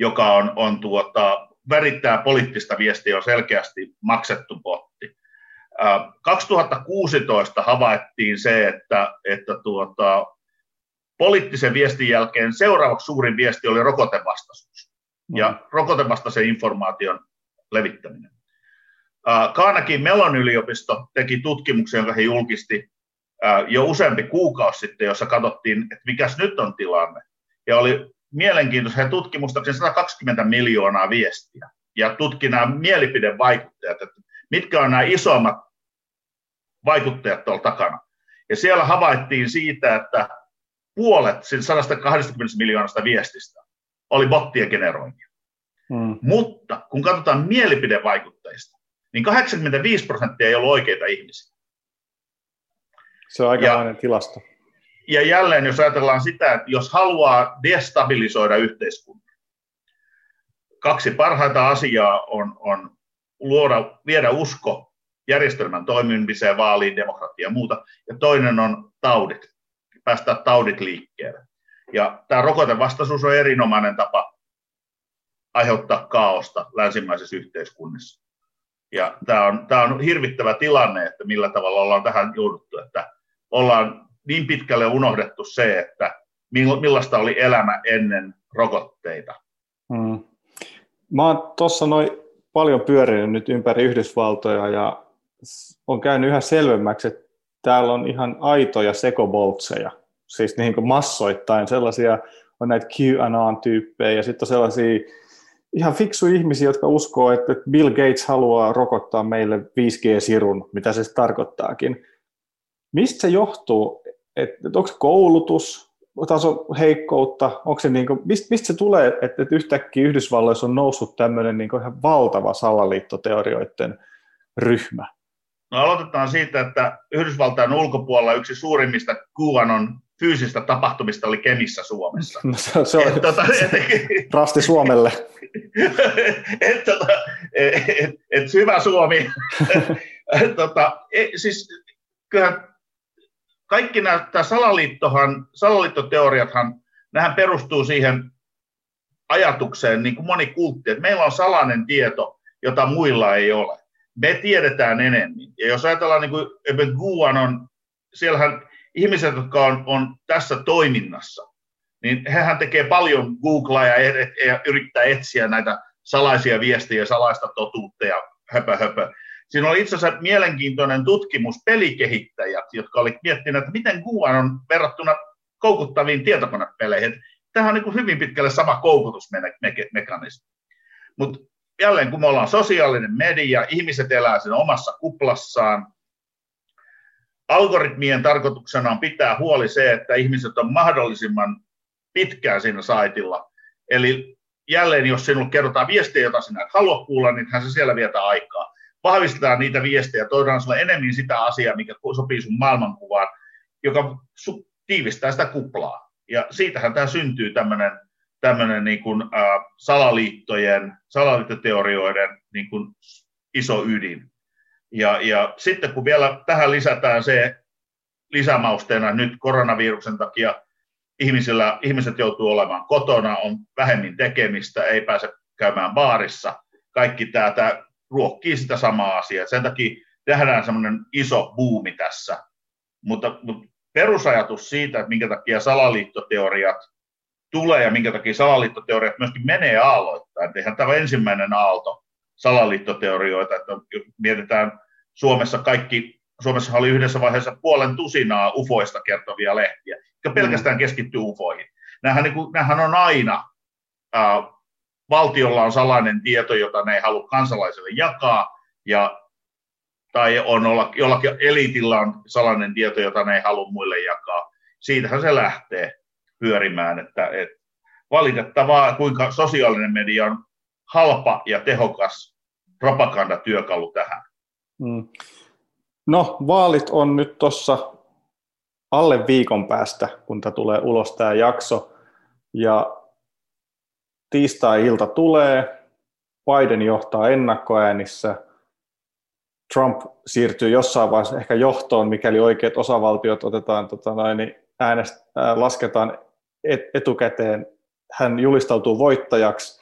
joka on, on tuota, värittää poliittista viestiä, on selkeästi maksettu botti. 2016 havaittiin se, että, että tuota, poliittisen viestin jälkeen seuraavaksi suurin viesti oli rokotevastaisuus ja mm. rokotevastaisen informaation levittäminen. Kaanakin Melon yliopisto teki tutkimuksen, jonka he julkisti jo useampi kuukausi sitten, jossa katsottiin, että mikäs nyt on tilanne. Ja oli mielenkiintoisen tutkimusta 120 miljoonaa viestiä ja tutki nämä mielipidevaikuttajat, että mitkä on nämä isommat vaikuttajat tuolla takana. Ja siellä havaittiin siitä, että puolet 120 miljoonasta viestistä oli bottien generoimia. Hmm. Mutta kun katsotaan mielipidevaikuttajista, niin 85 prosenttia ei ollut oikeita ihmisiä. Se on aika tilasto ja jälleen, jos ajatellaan sitä, että jos haluaa destabilisoida yhteiskuntaa, kaksi parhaita asiaa on, on luoda, viedä usko järjestelmän toimimiseen, vaaliin, demokratiaan ja muuta, ja toinen on taudit, päästä taudit liikkeelle. Ja tämä rokotevastaisuus on erinomainen tapa aiheuttaa kaaosta länsimaisessa yhteiskunnassa. Ja tämä on, tämä on hirvittävä tilanne, että millä tavalla ollaan tähän jouduttu, että ollaan niin pitkälle unohdettu se, että millaista oli elämä ennen rokotteita. Hmm. Mä oon tuossa noin paljon pyörinyt nyt ympäri Yhdysvaltoja ja on käynyt yhä selvemmäksi, että täällä on ihan aitoja sekoboltseja, siis niin kuin massoittain sellaisia, on näitä QAnon-tyyppejä ja sitten on sellaisia ihan fiksu ihmisiä, jotka uskoo, että Bill Gates haluaa rokottaa meille 5G-sirun, mitä se tarkoittaakin. Mistä se johtuu, että, että onko koulutus, taso heikkoutta, onko se niin mistä, mistä se tulee, että, että yhtäkkiä Yhdysvalloissa on noussut tämmöinen niin ihan valtava salaliittoteorioiden ryhmä? No aloitetaan siitä, että Yhdysvaltain ulkopuolella yksi suurimmista QAnon fyysistä tapahtumista oli Kemissä Suomessa. No se, se on tota, rasti Suomelle. et, tota, et, et, et, hyvä Suomi. et, tota, et, siis, kyllähän kaikki nämä tämä salaliittohan, salaliittoteoriathan, nähän perustuu siihen ajatukseen, niin kuin moni kultti, että meillä on salainen tieto, jota muilla ei ole. Me tiedetään enemmän. Ja jos ajatellaan, niin kuin Guan on, siellähän ihmiset, jotka on, on tässä toiminnassa, niin hehän tekee paljon Googlea ja, ja yrittää etsiä näitä salaisia viestejä, salaista totuutta ja höpö höpö. Siinä oli itse asiassa mielenkiintoinen tutkimus pelikehittäjät, jotka olivat miettineet, että miten Guan on verrattuna koukuttaviin tietokonepeleihin. Tämä on niin hyvin pitkälle sama koukutusmekanismi. Mutta jälleen kun me ollaan sosiaalinen media, ihmiset elää sen omassa kuplassaan, algoritmien tarkoituksena on pitää huoli se, että ihmiset on mahdollisimman pitkään siinä saitilla. Eli jälleen, jos sinulle kerrotaan viestejä, joita sinä et halua kuulla, niin hän se siellä vietä aikaa. Vahvistetaan niitä viestejä, toidaan sinulle enemmän sitä asiaa, mikä sopii sun maailmankuvaan, joka tiivistää sitä kuplaa. Ja siitähän tämä syntyy tämmöinen tämmöinen niin kuin, äh, salaliittojen, salaliittoteorioiden niin kuin iso ydin. Ja, ja sitten kun vielä tähän lisätään se lisämausteena nyt koronaviruksen takia ihmisillä, ihmiset joutuu olemaan kotona, on vähemmin tekemistä, ei pääse käymään baarissa. Kaikki tämä, tämä ruokkii sitä samaa asiaa. Sen takia tehdään semmoinen iso buumi tässä. Mutta, mutta perusajatus siitä, että minkä takia salaliittoteoriat tulee ja minkä takia salaliittoteoriat myöskin menee aalloittain. Eihän tämä ensimmäinen aalto salaliittoteorioita, että mietitään Suomessa kaikki, Suomessa oli yhdessä vaiheessa puolen tusinaa ufoista kertovia lehtiä, jotka pelkästään mm. keskittyy ufoihin. Nämähän, niin kuin, nämähän on aina, ää, valtiolla on salainen tieto, jota ne ei halua kansalaisille jakaa, ja, tai on olla, jollakin eliitillä on salainen tieto, jota ne ei halua muille jakaa. Siitähän se lähtee pyörimään, että, että valitettavaa, kuinka sosiaalinen media on halpa ja tehokas propagandatyökalu tähän. Mm. No, vaalit on nyt tuossa alle viikon päästä, kun tämä tulee ulos tämä jakso. Ja tiistai-ilta tulee, Biden johtaa ennakkoäänissä, Trump siirtyy jossain vaiheessa ehkä johtoon, mikäli oikeat osavaltiot otetaan, tota noin, niin äänest, ää, lasketaan et, etukäteen. Hän julistautuu voittajaksi.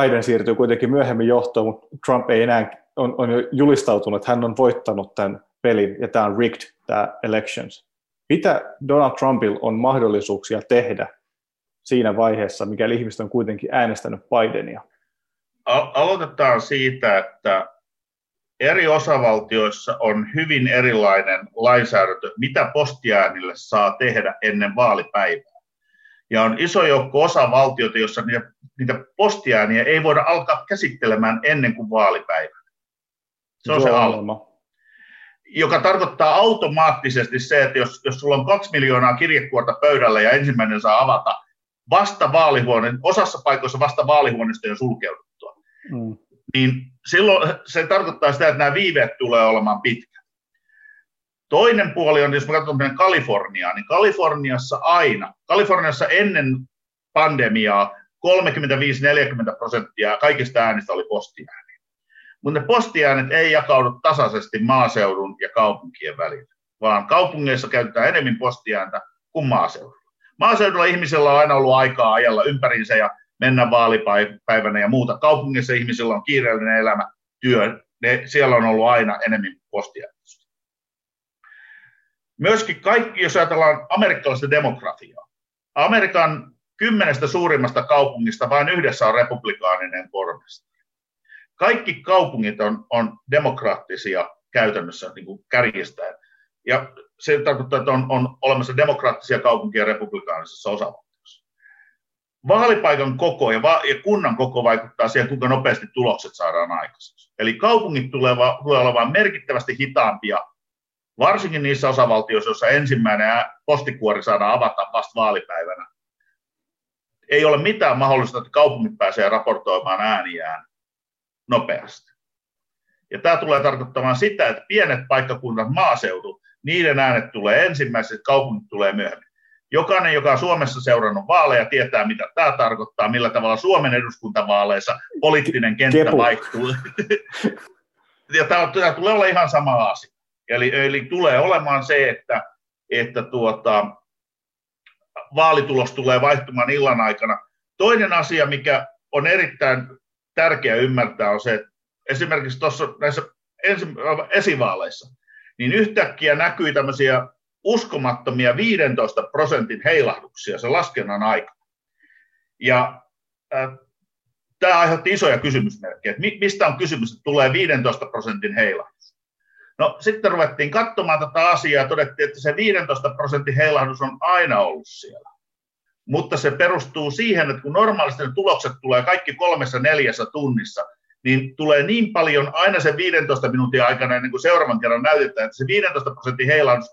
Biden siirtyy kuitenkin myöhemmin johtoon, mutta Trump ei enää on, on jo julistautunut, että hän on voittanut tämän pelin ja tämä on rigged, tämä elections. Mitä Donald Trumpilla on mahdollisuuksia tehdä siinä vaiheessa, mikäli ihmiset on kuitenkin äänestänyt Bidenia? Aloitetaan siitä, että eri osavaltioissa on hyvin erilainen lainsäädäntö, mitä postiäänille saa tehdä ennen vaalipäivää. Ja on iso joukko osavaltioita, joissa niitä, niitä postiääniä ei voida alkaa käsittelemään ennen kuin vaalipäivä. Se on Joo, se alku. Joka tarkoittaa automaattisesti se, että jos, jos sulla on kaksi miljoonaa kirjekuorta pöydällä ja ensimmäinen saa avata vasta vaalihuone, osassa paikoissa vasta vaalihuoneesta sulkeuduttua, mm. niin silloin se tarkoittaa sitä, että nämä viiveet tulee olemaan pitkä. Toinen puoli on, jos me katsomme Kaliforniaa, niin Kaliforniassa aina, Kaliforniassa ennen pandemiaa 35-40 prosenttia kaikista äänistä oli postiääniä mutta ne postiäänet ei jakaudu tasaisesti maaseudun ja kaupunkien välillä, vaan kaupungeissa käytetään enemmän postiääntä kuin maaseudulla. Maaseudulla ihmisellä on aina ollut aikaa ajalla ympäriinsä ja mennä vaalipäivänä ja muuta. Kaupungissa ihmisillä on kiireellinen elämä, työ, ne, siellä on ollut aina enemmän postiäänestystä. Myöskin kaikki, jos ajatellaan amerikkalaista demografiaa, Amerikan kymmenestä suurimmasta kaupungista vain yhdessä on republikaaninen pormestari kaikki kaupungit on, on demokraattisia käytännössä niin kuin kärjistäen. Ja se tarkoittaa, että on, on olemassa demokraattisia kaupunkia republikaanisessa osavaltiossa. Vaalipaikan koko ja, va- ja kunnan koko vaikuttaa siihen, kuinka nopeasti tulokset saadaan aikaiseksi. Eli kaupungit tulevat tulee olemaan merkittävästi hitaampia, varsinkin niissä osavaltioissa, joissa ensimmäinen postikuori saadaan avata vasta vaalipäivänä. Ei ole mitään mahdollista, että kaupungit pääsee raportoimaan ääniään nopeasti. Ja tämä tulee tarkoittamaan sitä, että pienet paikkakunnat, maaseutu, niiden äänet tulee ensimmäiset, kaupungit tulee myöhemmin. Jokainen, joka on Suomessa seurannut vaaleja, tietää, mitä tämä tarkoittaa, millä tavalla Suomen eduskuntavaaleissa poliittinen kenttä Kepu. vaihtuu. ja tämä, tämä tulee olla ihan sama asia. Eli, eli tulee olemaan se, että, että tuota, vaalitulos tulee vaihtumaan illan aikana. Toinen asia, mikä on erittäin tärkeä ymmärtää on se, että esimerkiksi tuossa näissä ensi, esivaaleissa, niin yhtäkkiä näkyy tämmöisiä uskomattomia 15 prosentin heilahduksia se laskennan aikana. Ja äh, tämä aiheutti isoja kysymysmerkkejä, että mistä on kysymys, että tulee 15 prosentin heilahdus. No sitten ruvettiin katsomaan tätä asiaa ja todettiin, että se 15 prosentin heilahdus on aina ollut siellä. Mutta se perustuu siihen, että kun normaalisti ne tulokset tulee kaikki kolmessa neljässä tunnissa, niin tulee niin paljon aina sen 15 minuutin aikana ennen kuin seuraavan kerran näytetään, että se 15 prosentin heilahdus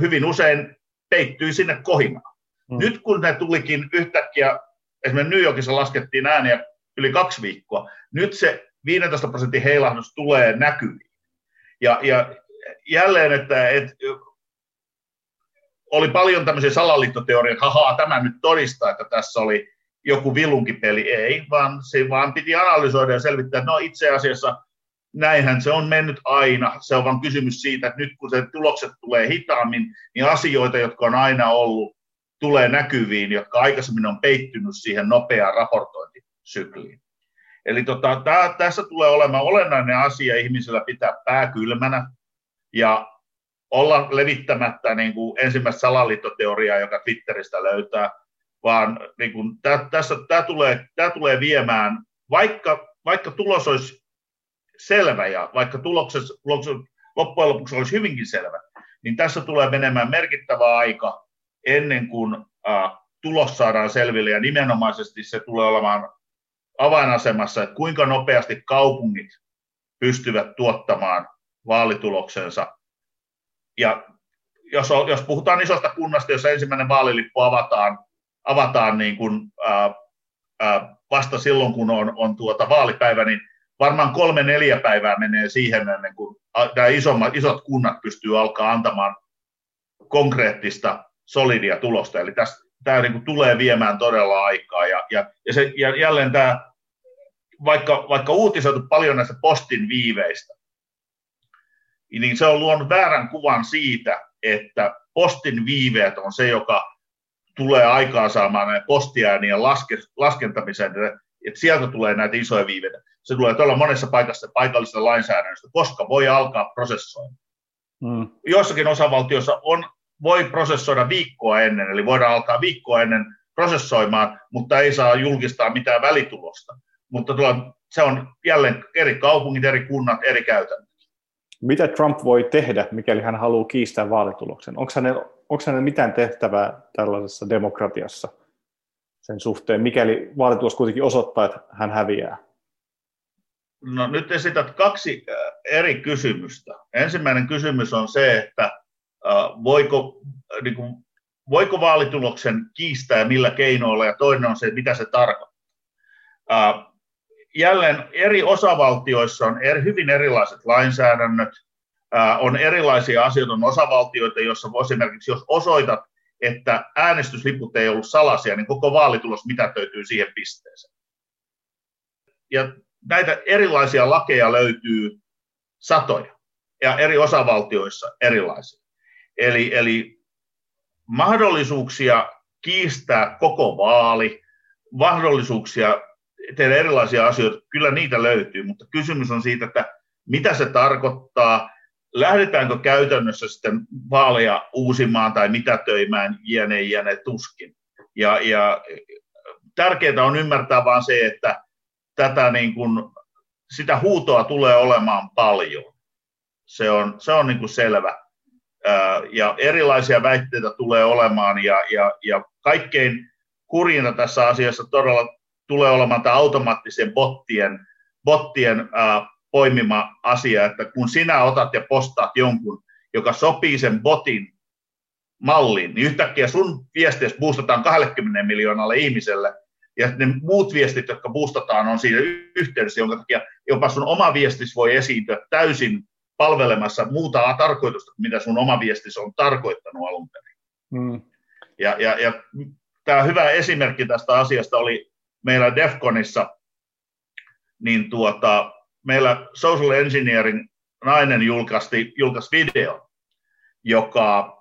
hyvin usein peittyy sinne kohinaan. Mm. Nyt kun ne tulikin yhtäkkiä, esimerkiksi New Yorkissa laskettiin ääniä yli kaksi viikkoa, nyt se 15 prosentin heilahdus tulee näkyviin. Ja, ja jälleen, että, että oli paljon tämmöisiä salaliittoteorioita, että hahaa, tämä nyt todistaa, että tässä oli joku vilunkipeli. Ei, vaan se vaan piti analysoida ja selvittää, että no itse asiassa näinhän se on mennyt aina. Se on vain kysymys siitä, että nyt kun se tulokset tulee hitaammin, niin asioita, jotka on aina ollut, tulee näkyviin, jotka aikaisemmin on peittynyt siihen nopeaan raportointisykliin. Eli tota, tää, tässä tulee olemaan olennainen asia ihmisillä pitää pää kylmänä ja olla levittämättä niin kuin ensimmäistä salaliittoteoriaa, joka Twitteristä löytää, vaan niin kuin, tää, tässä, tämä tulee, tämä tulee viemään, vaikka, vaikka tulos olisi selvä ja vaikka tuloksessa, tuloksessa loppujen lopuksi olisi hyvinkin selvä, niin tässä tulee menemään merkittävä aika ennen kuin äh, tulos saadaan selville ja nimenomaisesti se tulee olemaan avainasemassa, että kuinka nopeasti kaupungit pystyvät tuottamaan vaalituloksensa. Ja jos, jos puhutaan isosta kunnasta, jossa ensimmäinen vaalilippu avataan, avataan niin kuin, ää, ää, vasta silloin, kun on, on tuota vaalipäivä, niin varmaan kolme neljä päivää menee siihen ennen kuin nämä isommat, isot kunnat pystyy alkaa antamaan konkreettista, solidia tulosta. Eli tästä, tämä niin kuin tulee viemään todella aikaa. Ja, ja, ja, se, ja jälleen tämä, vaikka, vaikka uutisoitu paljon näistä postin viiveistä, niin se on luonut väärän kuvan siitä, että postin viiveet on se, joka tulee aikaan saamaan näiden postiäänien laske, laskentamisen, että sieltä tulee näitä isoja viiveitä. Se tulee tuolla monessa paikassa paikallisesta lainsäädännöstä, koska voi alkaa prosessoida. Mm. Joissakin osavaltioissa on voi prosessoida viikkoa ennen, eli voidaan alkaa viikkoa ennen prosessoimaan, mutta ei saa julkistaa mitään välitulosta. Mutta tuolla, se on jälleen eri kaupungit, eri kunnat, eri käytännöt. Mitä Trump voi tehdä, mikäli hän haluaa kiistää vaalituloksen? Onko hänellä, onko hänellä mitään tehtävää tällaisessa demokratiassa sen suhteen, mikäli vaalitulos kuitenkin osoittaa, että hän häviää? No nyt esität kaksi äh, eri kysymystä. Ensimmäinen kysymys on se, että voiko, niin kuin, voiko vaalituloksen kiistää ja millä keinoilla, ja toinen on se, mitä se tarkoittaa. Jälleen eri osavaltioissa on eri, hyvin erilaiset lainsäädännöt, on erilaisia asioita, on osavaltioita, joissa esimerkiksi jos osoitat, että äänestysliput ei ollut salaisia, niin koko vaalitulos mitätöityy siihen pisteeseen. Ja näitä erilaisia lakeja löytyy satoja ja eri osavaltioissa erilaisia. Eli, eli mahdollisuuksia kiistää koko vaali, mahdollisuuksia tehdä erilaisia asioita, kyllä niitä löytyy, mutta kysymys on siitä, että mitä se tarkoittaa, lähdetäänkö käytännössä sitten vaaleja uusimaan tai mitätöimään, jne, jne, tuskin. Ja, ja tärkeää on ymmärtää vaan se, että tätä niin kuin, sitä huutoa tulee olemaan paljon. Se on, se on niin kuin selvä ja erilaisia väitteitä tulee olemaan ja, ja, ja kaikkein kurjinta tässä asiassa todella tulee olemaan tämä automaattisen bottien, bottien ää, poimima asia, että kun sinä otat ja postaat jonkun, joka sopii sen botin malliin, niin yhtäkkiä sun viestiä boostataan 20 miljoonalle ihmiselle, ja ne muut viestit, jotka boostataan, on siinä yhteydessä, jonka takia jopa sun oma viestis voi esiintyä täysin palvelemassa muuta tarkoitusta, mitä sun oma viestis on tarkoittanut alun perin. Mm. Ja, ja, ja tämä hyvä esimerkki tästä asiasta oli meillä Defconissa, niin tuota, meillä Social Engineering nainen julkaisti, julkaisi video, joka,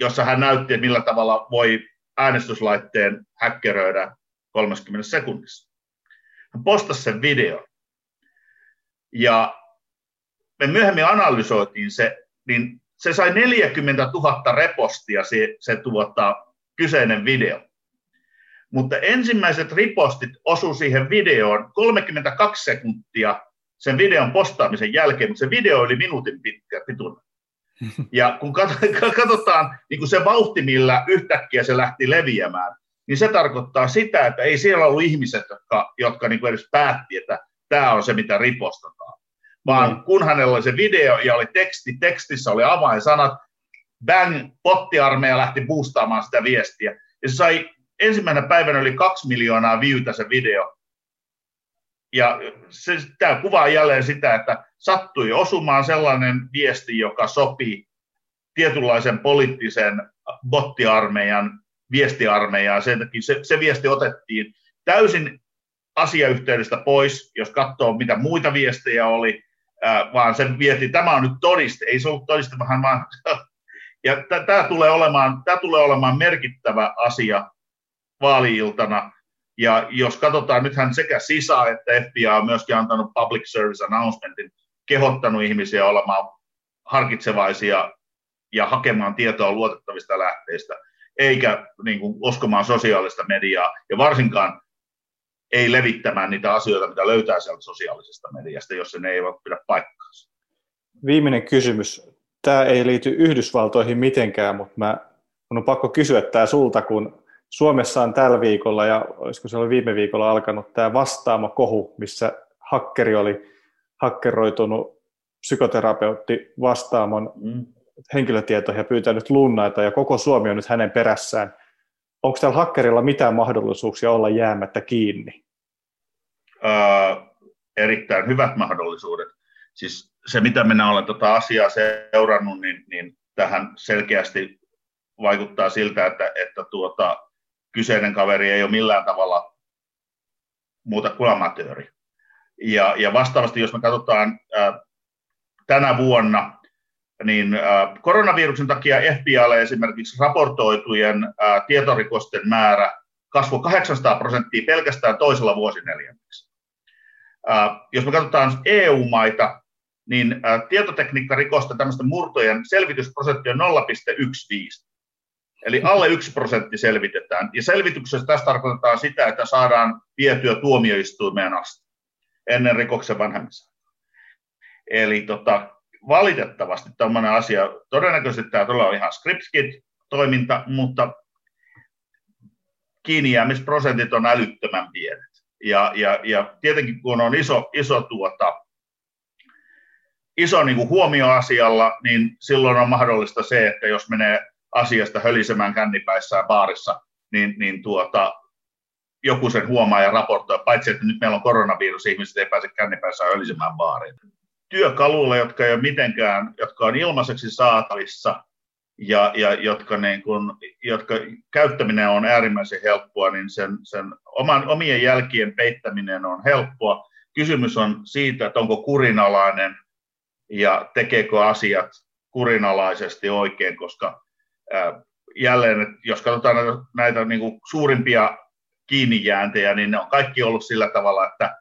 jossa hän näytti, että millä tavalla voi äänestyslaitteen häkkeröidä 30 sekunnissa. Hän postasi sen video. Ja me myöhemmin analysoitiin se, niin se sai 40 000 repostia se, se tuota, kyseinen video. Mutta ensimmäiset ripostit osu siihen videoon 32 sekuntia sen videon postaamisen jälkeen, mutta se video oli minuutin pitkä pituinen. Ja kun katsotaan niin kuin se vauhti, millä yhtäkkiä se lähti leviämään, niin se tarkoittaa sitä, että ei siellä ollut ihmiset, jotka, jotka niin kuin edes päätti, että tämä on se, mitä ripostataan. Vaan mm. kun hänellä oli se video ja oli teksti, tekstissä oli avainsanat, bang, pottiarmeija lähti boostaamaan sitä viestiä. Ja se sai ensimmäisenä päivänä yli kaksi miljoonaa viewtä se video. Ja se, tämä kuvaa jälleen sitä, että sattui osumaan sellainen viesti, joka sopii tietynlaisen poliittisen bottiarmeijan viestiarmeijaan. Sen takia se, se viesti otettiin täysin asiayhteydestä pois, jos katsoo mitä muita viestejä oli, ää, vaan sen viesti, tämä on nyt todiste, ei se ollut todiste, vaan, vaan ja tämä tulee, olemaan, tämä tulee olemaan merkittävä asia vaaliiltana, ja jos katsotaan, nythän sekä SISA että FBI on myöskin antanut public service announcementin, kehottanut ihmisiä olemaan harkitsevaisia ja hakemaan tietoa luotettavista lähteistä, eikä niin kuin, uskomaan sosiaalista mediaa, ja varsinkaan ei levittämään niitä asioita, mitä löytää sieltä sosiaalisesta mediasta, jos ne eivät pidä paikkaansa. Viimeinen kysymys. Tämä ei liity Yhdysvaltoihin mitenkään, mutta mä, mun on pakko kysyä tämä sulta, kun Suomessa on tällä viikolla ja olisiko se oli viime viikolla alkanut tämä vastaama kohu, missä hakkeri oli hakkeroitunut psykoterapeutti vastaamon mm. henkilötietoihin ja pyytänyt lunnaita ja koko Suomi on nyt hänen perässään. Onko tällä hakkerilla mitään mahdollisuuksia olla jäämättä kiinni? Äh, erittäin hyvät mahdollisuudet. Siis se, mitä minä olen tuota asiaa seurannut, niin, niin tähän selkeästi vaikuttaa siltä, että, että tuota, kyseinen kaveri ei ole millään tavalla muuta kuin amatööri. Ja, ja vastaavasti, jos me katsotaan ää, tänä vuonna, niin ää, koronaviruksen takia FBIlle esimerkiksi raportoitujen ää, tietorikosten määrä kasvoi 800 prosenttia pelkästään toisella vuosineljänneksellä. Jos me katsotaan EU-maita, niin tietotekniikkarikosten tämmöisten murtojen selvitysprosentti on 0,15. Eli alle 1 prosentti selvitetään. Ja selvityksessä tässä tarkoitetaan sitä, että saadaan vietyä tuomioistuimeen asti ennen rikoksen vanhemmissa. Eli tota, valitettavasti tämmöinen asia, todennäköisesti tämä tulee ihan scriptkit toiminta, mutta kiinnijäämisprosentit on älyttömän pienet. Ja, ja, ja tietenkin kun on iso, iso, tuota, iso niin kuin huomio asialla, niin silloin on mahdollista se, että jos menee asiasta hölisemään kännipäissään baarissa, niin, niin tuota, joku sen huomaa ja raportoi, paitsi että nyt meillä on koronavirus, ihmiset ei pääse kännipäissään hölisemään baariin. Työkaluilla, jotka ei ole mitenkään, jotka on ilmaiseksi saatavissa ja, ja jotka, niin kun, jotka käyttäminen on äärimmäisen helppoa, niin sen, sen oman, omien jälkien peittäminen on helppoa. Kysymys on siitä, että onko kurinalainen ja tekeekö asiat kurinalaisesti oikein, koska jälleen, että jos katsotaan näitä, näitä niin kuin suurimpia kiinnijääntejä, niin ne on kaikki ollut sillä tavalla, että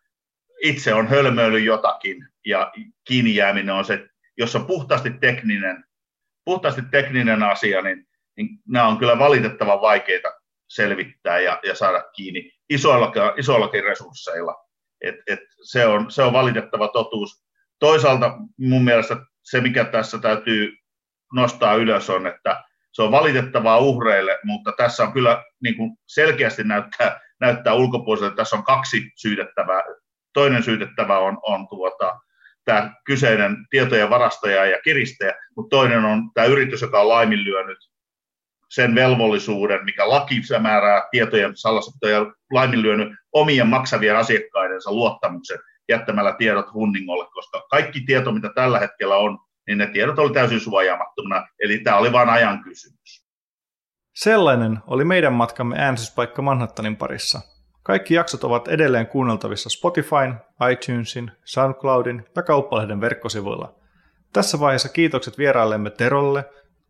itse on hölmöily jotakin ja kiinni jääminen on se, jos on puhtaasti tekninen, puhtaasti tekninen asia, niin, niin nämä on kyllä valitettavan vaikeita selvittää ja, ja saada kiinni isoillakin, isoillakin resursseilla. Et, et se, on, se on valitettava totuus. Toisaalta mun mielestä se, mikä tässä täytyy nostaa ylös, on, että se on valitettavaa uhreille, mutta tässä on kyllä niin kuin selkeästi näyttää, näyttää ulkopuolelle, että tässä on kaksi syytettävää. Toinen syytettävä on, on tuota, tämä kyseinen tietojen varastaja ja kiristäjä, mutta toinen on tämä yritys, joka on laiminlyönyt sen velvollisuuden, mikä laki määrää tietojen salassapitoa ja laiminlyönyt omien maksavien asiakkaidensa luottamuksen jättämällä tiedot hunningolle, koska kaikki tieto, mitä tällä hetkellä on, niin ne tiedot oli täysin suojaamattomana, eli tämä oli vain ajan kysymys. Sellainen oli meidän matkamme äänestyspaikka Manhattanin parissa. Kaikki jaksot ovat edelleen kuunneltavissa Spotifyn, iTunesin, SoundCloudin ja Kauppalehden verkkosivuilla. Tässä vaiheessa kiitokset vieraillemme Terolle,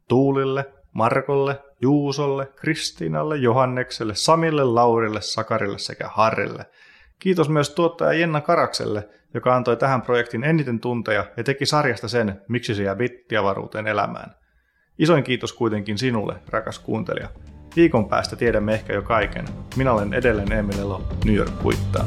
Tuulille, Markolle, Juusolle, Kristiinalle, Johannekselle, Samille, Laurille, Sakarille sekä Harrille. Kiitos myös tuottaja Jenna Karakselle, joka antoi tähän projektin eniten tunteja ja teki sarjasta sen, miksi se jää bittiavaruuteen elämään. Isoin kiitos kuitenkin sinulle, rakas kuuntelija. Viikon päästä tiedämme ehkä jo kaiken. Minä olen edelleen Emil Elo, New York kuittaa.